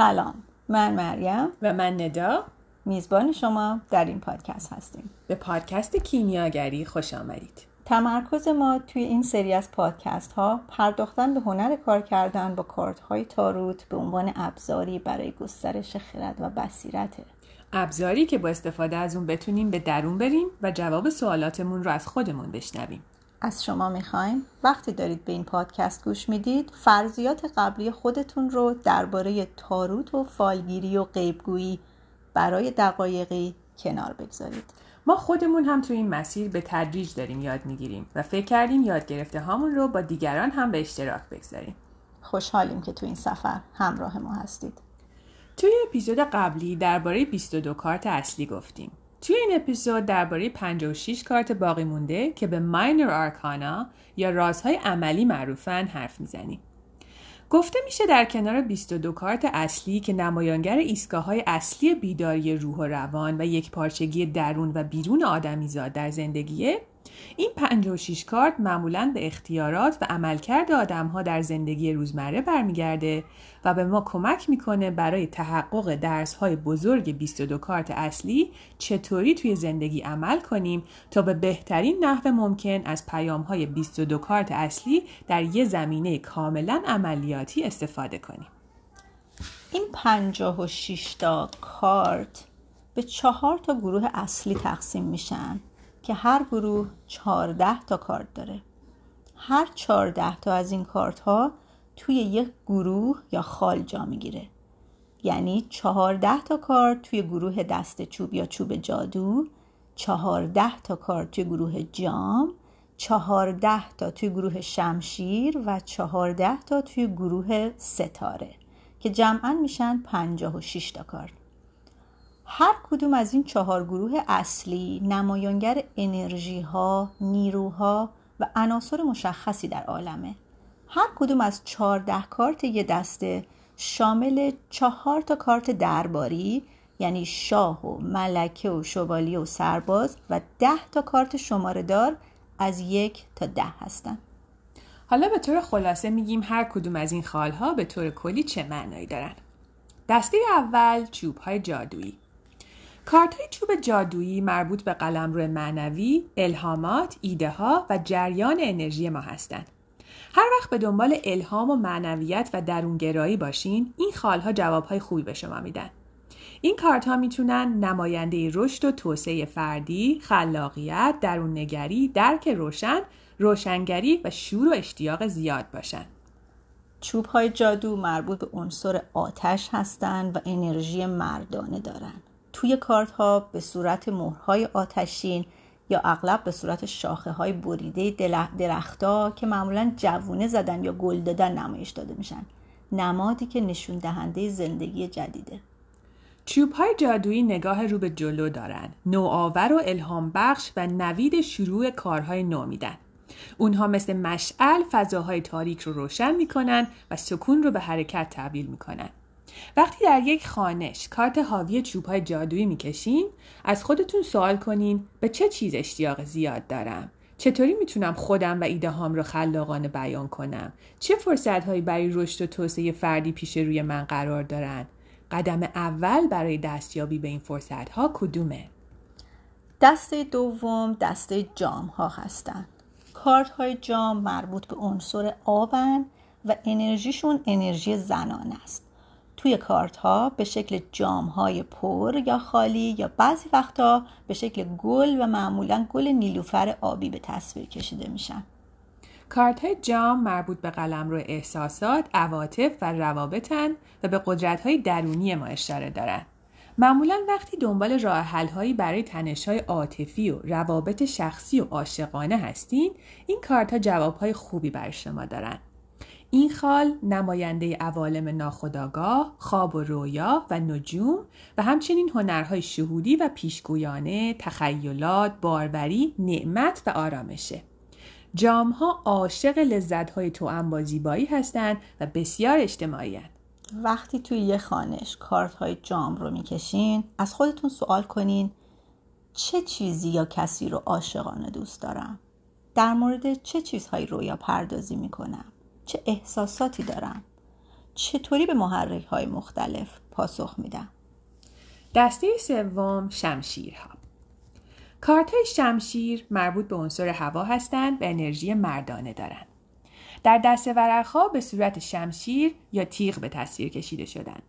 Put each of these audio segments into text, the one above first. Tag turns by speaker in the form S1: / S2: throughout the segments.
S1: سلام. من مریم.
S2: و من ندا.
S1: میزبان شما در این پادکست هستیم.
S2: به پادکست کیمیاگری خوش آمدید.
S1: تمرکز ما توی این سری از پادکست ها پرداختن به هنر کار کردن با کارت های تاروت به عنوان ابزاری برای گسترش خرد و بصیرته
S2: ابزاری که با استفاده از اون بتونیم به درون بریم و جواب سوالاتمون رو از خودمون بشنویم.
S1: از شما می‌خوایم. وقتی دارید به این پادکست گوش می‌دید فرضیات قبلی خودتون رو درباره تاروت و فالگیری و غیبگویی برای دقایقی کنار بگذارید.
S2: ما خودمون هم تو این مسیر به تدریج داریم یاد می‌گیریم و فکر کردیم یاد گرفته هامون رو با دیگران هم به اشتراک بگذاریم.
S1: خوشحالیم که تو این سفر همراه ما هستید.
S2: توی اپیزود قبلی درباره 22 کارت اصلی گفتیم. توی این اپیزود درباره 56 کارت باقی مونده که به ماینر آرکانا یا رازهای عملی معروفن حرف می‌زنیم. گفته میشه در کنار 22 کارت اصلی که نمایانگر ایستگاه های اصلی بیداری روح و روان و یک پارچگی درون و بیرون آدمیزاد در زندگیه این 56 کارت معمولا به اختیارات و عملکرد آدم ها در زندگی روزمره برمیگرده و به ما کمک می‌کنه برای تحقق درس های بزرگ 22 کارت اصلی چطوری توی زندگی عمل کنیم تا به بهترین نحو ممکن از پیام های 22 کارت اصلی در یه زمینه کاملا عملیاتی استفاده کنیم.
S1: این 56 تا کارت به چهار تا گروه اصلی تقسیم میشن که هر گروه 14 تا کارت داره. هر 14 تا از این کارت ها توی یک گروه یا خال جا می‌گیره. یعنی 14 تا کارت توی گروه دست چوب یا چوب جادو 14 تا کارت توی گروه جام 14 تا توی گروه شمشیر و 14 تا توی گروه ستاره که جمعا میشن 56 تا کارت. هر کدوم از این چهار گروه اصلی نمایانگر انرژی ها، نیروها و عناصر مشخصی در عالمه. هر کدوم از چهارده کارت یه دسته شامل چهار تا کارت درباری یعنی شاه و ملکه و شوالیه و سرباز و ده تا کارت شماره دار از یک تا ده هستن.
S2: حالا به طور خلاصه میگیم هر کدوم از این خالها به طور کلی چه معنایی دارن. دسته اول چوب های جادویی کارت های چوب جادویی مربوط به قلمرو معنوی، الهامات، ایده ها و جریان انرژی ما هستند. هر وقت به دنبال الهام و معنویت و درونگرایی باشین، این خالها جوابهای خوبی به شما میدن. این کارت ها می‌تونن نماینده رشد و توسعه فردی، خلاقیت، درون نگری، درک روشن، روشنگری و شور و اشتیاق زیاد باشن.
S1: چوب های جادو مربوط به عنصر آتش هستند و انرژی مردانه دارند. توی کارت ها به صورت مهرهای آتشین یا اغلب به صورت شاخه های بریده درختا که معمولا جوونه زدن یا گل دادن نمایش داده میشن. نمادی که نشون دهنده زندگی جدیده.
S2: چوب های جادویی نگاه رو به جلو دارن. نوآور و الهام بخش و نوید شروع کارهای نو میدن. اونها مثل مشعل فضاهای تاریک رو روشن می‌کنن و سکون رو به حرکت تبدیل می‌کنن. وقتی در یک خانش کارت حاوی چوب های جادویی می‌کشین از خودتون سوال کنین به چه چیز اشتیاق زیاد دارم. چطوری می‌تونم خودم و ایده هام رو خلاقانه بیان کنم؟ چه فرصت هایی برای رشد و توسعه فردی پیش روی من قرار دارن؟ قدم اول برای دستیابی به این فرصت ها کدومه؟
S1: دسته دوم دسته جام ها هستند کارت های جام مربوط به عنصر آبن و انرژیشون انرژی زنان است. توی کارت ها به شکل جام های پر یا خالی یا بعضی وقتا به شکل گل و معمولا گل نیلوفر آبی به تصویر کشیده میشن
S2: کارت های جام مربوط به قلم رو احساسات، عواطف و روابطن و به قدرت های درونی ما اشاره دارن. معمولا وقتی دنبال راه هایی برای تنش های عاطفی و روابط شخصی و عاشقانه هستین، این کارت ها جواب های خوبی برای شما دارن. این خال نماینده عوالم ناخداگاه، خواب و رویا و نجوم و همچنین هنرهای شهودی و پیشگویانه، تخیلات، باروری، نعمت و آرامشه. جامها عاشق لذتهای توأم با زیبایی هستند و بسیار اجتماعی هستند.
S1: وقتی توی یه خانش کارت های جام رو می‌کشین از خودتون سوال کنین چه چیزی یا کسی رو عاشقانه دوست دارم؟ در مورد چه چیزهایی رویا پردازی می‌کنم؟ چه احساساتی دارم چطوری به محرک های مختلف پاسخ میدم
S2: دسته سوم شمشیرها کارت های شمشیر مربوط به عنصر هوا هستند و انرژی مردانه دارند. در دسته ورقها به صورت شمشیر یا تیغ به تصویر کشیده شدند.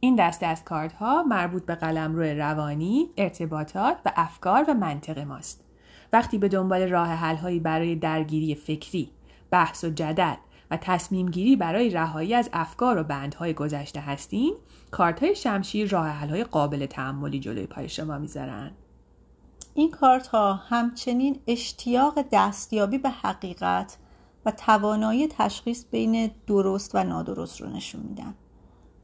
S2: این دسته از کارت ها مربوط به قلمرو روانی، ارتباطات و افکار و منطق ماست. وقتی به دنبال راه حل هایی برای درگیری فکری، بحث و جدل و تصمیم گیری برای رهایی از افکار و بندهای گذشته هستیم، کارت های شمشیر راه حل های قابل تعملی جلوی پای شما می‌ذارن.
S1: این کارت ها همچنین اشتیاق دستیابی به حقیقت و توانایی تشخیص بین درست و نادرست رو نشون میدن.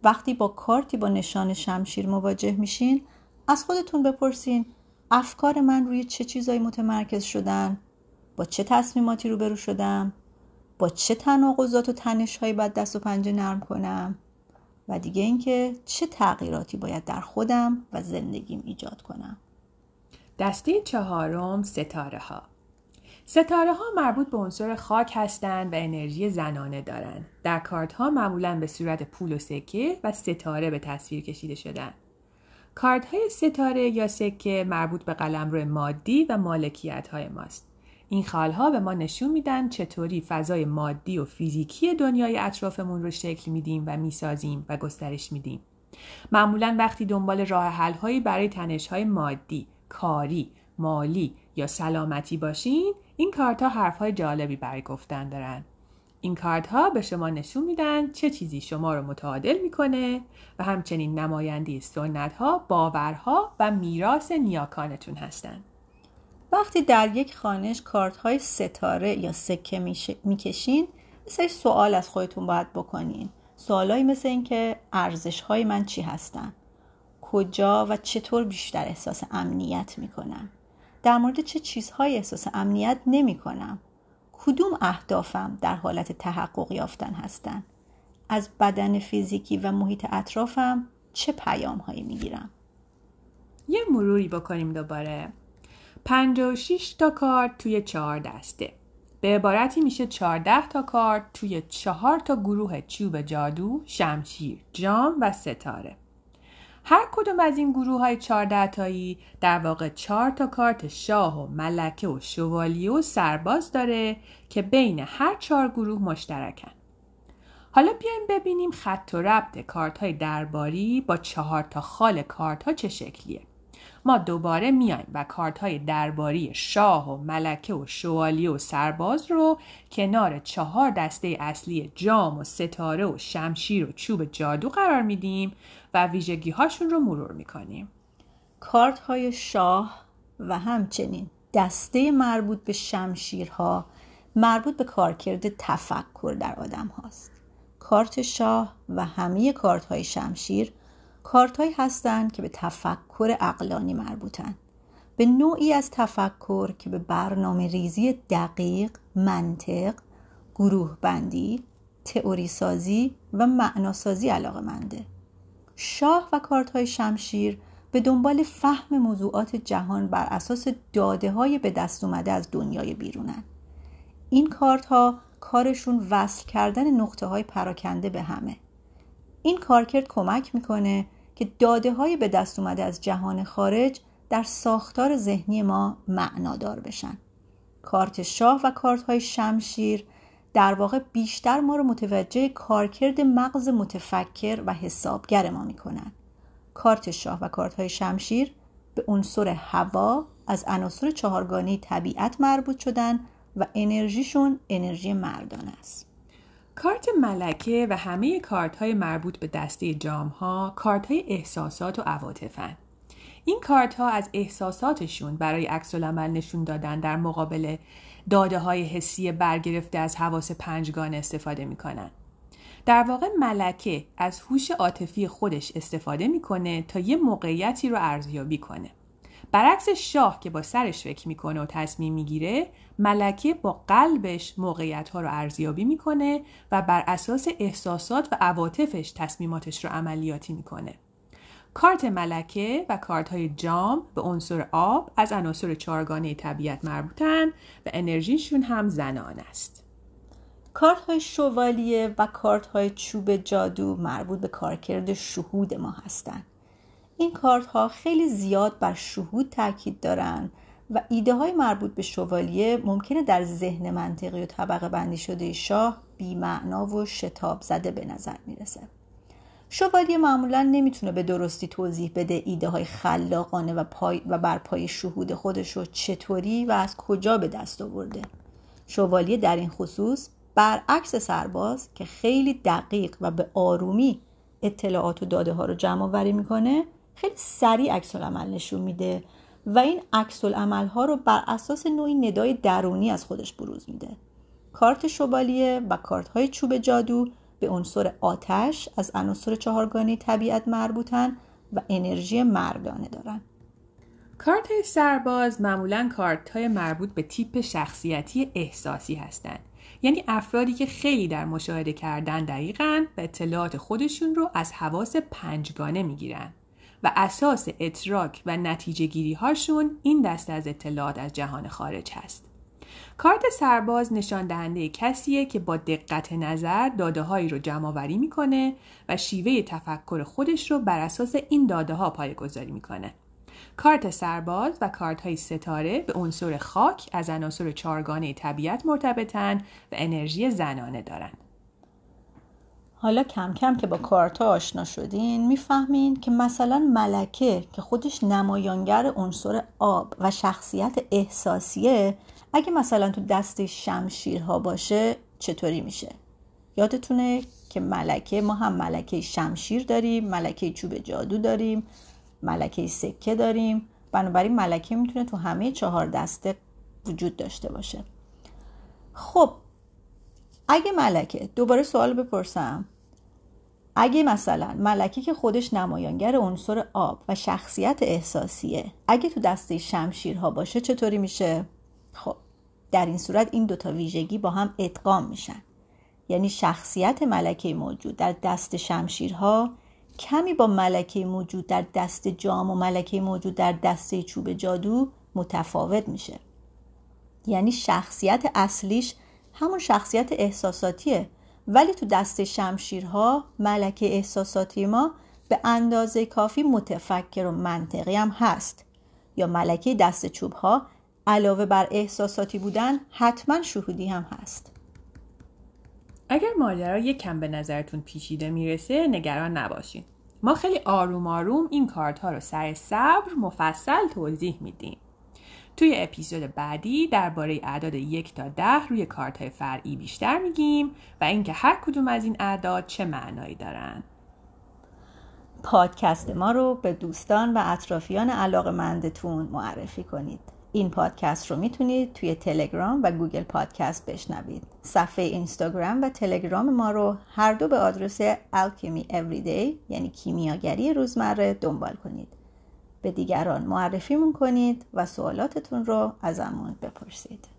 S1: وقتی با کارتی با نشان شمشیر مواجه میشین از خودتون بپرسین افکار من روی چه چیزایی متمرکز شدن با چه تصمیماتی روبرو شدم با چه تناقضات و تنش هایی باید دست و پنجه نرم کنم و دیگه اینکه چه تغییراتی باید در خودم و زندگیم ایجاد کنم
S2: دسته چهارم ستاره ها ستاره ها مربوط به عنصر خاک هستند و انرژی زنانه دارند. در کارت ها معمولا به صورت پول و سکه و ستاره به تصویر کشیده شدن. کارت های ستاره یا سکه مربوط به قلمرو مادی و مالکیت های ماست. این خالها به ما نشون میدن چطوری فضای مادی و فیزیکی دنیای اطرافمون رو شکل میدیم و می‌سازیم و گسترش میدیم. معمولا وقتی دنبال راه حل هایی برای تنش های مادی، کاری، مالی یا سلامتی باشین این کارت ها حرف های جالبی برای گفتن دارن این کارت ها به شما نشون میدن چه چیزی شما رو متعادل می‌کنه و همچنین نماینده سنت ها، باورها و میراث نیاکانتون هستند.
S1: وقتی در یک خانش کارت های ستاره یا سکه می‌کشین سری سوال از خودتون باید بکنین. سوالایی مثل اینکه ارزش های من چی هستن؟ کجا و چطور بیشتر احساس امنیت می‌کنم؟ در مورد چه چیزهایی احساس امنیت نمی کنم کدوم اهدافم در حالت تحقق یافتن هستند از بدن فیزیکی و محیط اطرافم چه پیام هایی می گیرم
S2: یه مروری بکنیم دوباره. 56 تا کارت توی چهار دسته به عبارتی میشه 14 تا کارت توی چهار تا گروه چوب جادو، شمشیر، جام و ستاره هر کدوم از این گروه های چهارده تایی در واقع چهار تا کارت شاه و ملکه و شوالیه و سرباز داره که بین هر چهار گروه مشترکن. حالا بیایم ببینیم خط و ربط کارت های درباری با چهار تا خال کارت ها چه شکلیه. ما دوباره میایم و کارت های درباری شاه و ملکه و شوالیه و سرباز رو کنار چهار دسته اصلی جام و ستاره و شمشیر و چوب جادو قرار میدیم و ویژگی هاشون رو مرور می‌کنیم.
S1: کارت های شاه و همچنین دسته مربوط به شمشیرها مربوط به کارکرد تفکر در آدم هاست. کارت شاه و همه کارت های شمشیر کارت هایی هستند که به تفکر اقلانی مربوطن به نوعی از تفکر که به برنامه ریزی دقیق، منطق، گروه بندی، تئوری سازی و معناسازی علاقه منده. شاه و کارت های شمشیر به دنبال فهم موضوعات جهان بر اساس داده های به دست اومده از دنیای بیرونن. این کارت ها کارشون وصل کردن نقطه های پراکنده به همه. این کارکرد کمک می‌کنه که داده های به دست اومده از جهان خارج در ساختار ذهنی ما معنادار بشن. کارت شاه و کارت های شمشیر در واقع بیشتر ما رو متوجه کارکرد مغز متفکر و حسابگر ما می‌کنن کارت شاه و کارت های شمشیر به عنصر هوا از عناصر چهارگانه طبیعت مربوط شدن و انرژیشون انرژی مردان است
S2: کارت ملکه و همه کارت های مربوط به دسته جام ها کارت های احساسات و عواطفن این کارت ها از احساساتشون برای عکس نشون دادن در مقابل داده های حسی برگرفته از حواس پنجگان استفاده می‌کنن. در واقع ملکه از هوش عاطفی خودش استفاده می‌کنه تا یه موقعیتی رو ارزیابی کنه. برعکس شاه که با سرش فکر می‌کنه و تصمیم می‌گیره ملکه با قلبش موقعیت ها رو ارزیابی می‌کنه و بر اساس احساسات و عواطفش تصمیماتش رو عملیاتی می‌کنه کارت ملکه و کارت های جام به عنصر آب از عناصر چارگانه طبیعت مربوطن و انرژیشون هم زنان است.
S1: کارت های شوالیه و کارت های چوب جادو مربوط به کارکرد شهود ما هستند. این کارت ها خیلی زیاد بر شهود تاکید دارن و ایده های مربوط به شوالیه ممکنه در ذهن منطقی و طبقه بندی شده شاه بیمعنا و شتاب زده به نظر می‌رسه. شوالیه معمولا نمی‌تونه به درستی توضیح بده ایده های خلاقانه و, پای و بر پای شهود خودش رو چطوری و از کجا به دست آورده. شوالیه در این خصوص برعکس سرباز که خیلی دقیق و به آرومی اطلاعات و داده ها رو جمع آوری می‌کنه خیلی سریع عکس عمل نشون میده و این عکس ها رو بر اساس نوعی ندای درونی از خودش بروز میده. کارت شوالیه و کارت های چوب جادو به عنصر آتش از عناصر چهارگانی طبیعت مربوطن و انرژی مردانه دارن.
S2: کارت سرباز معمولا کارت های مربوط به تیپ شخصیتی احساسی هستند. یعنی افرادی که خیلی در مشاهده کردن دقیقن و اطلاعات خودشون رو از حواس پنجگانه می‌گیرن. و اساس اتراک و نتیجه گیری هاشون این دسته از اطلاعات از جهان خارج هست. کارت سرباز نشان دهنده کسیه که با دقت نظر داده هایی رو جمع آوری می‌کنه و شیوه تفکر خودش رو بر اساس این داده ها پایگذاری می‌کنه. کارت سرباز و کارت های ستاره به عنصر خاک از عناصر چارگانه طبیعت مرتبطن و انرژی زنانه دارند.
S1: حالا کم کم که با کارتا آشنا شدین می‌فهمین که مثلا ملکه که خودش نمایانگر عنصر آب و شخصیت احساسیه اگه مثلا تو دست شمشیرها باشه چطوری میشه؟ یادتونه که ملکه ما هم ملکه شمشیر داریم ملکه چوب جادو داریم ملکه سکه داریم بنابراین ملکه می‌تونه تو همه چهار دسته وجود داشته باشه. خب اگه ملکه دوباره سوال بپرسم. اگه مثلا ملکه که خودش نمایانگر عنصر آب و شخصیت احساسیه اگه تو دسته شمشیرها باشه چطوری میشه؟ خب در این صورت این دوتا ویژگی با هم ادغام میشن. یعنی شخصیت ملکه موجود در دست شمشیرها کمی با ملکه موجود در دست جام و ملکه موجود در دسته چوب جادو متفاوت میشه. یعنی شخصیت اصلیش همون شخصیت احساساتیه. ولی تو دست شمشیرها ملکه احساساتی ما به اندازه کافی متفکر و منطقی هم هست. یا ملکه دست چوب ها علاوه بر احساساتی بودن حتما شهودی هم هست.
S2: اگر ماجرا یک کم به نظرتون پیچیده می‌رسه نگران نباشین. ما خیلی آروم آروم این کارت ها رو سر صبر مفصل توضیح میدیم. توی اپیزود بعدی درباره اعداد یک تا ده روی کارت های فرعی بیشتر میگیم و اینکه هر کدوم از این اعداد چه معنایی دارن.
S1: پادکست ما رو به دوستان و اطرافیان علاقه مندتون معرفی کنید. این پادکست رو می‌تونید توی تلگرام و گوگل پادکست بشنوید. صفحه اینستاگرام و تلگرام ما رو هر دو به آدرس Alchemy Everyday یعنی کیمیاگری روزمره دنبال کنید. به دیگران معرفیمون کنید و سوالاتتون رو ازمون بپرسید.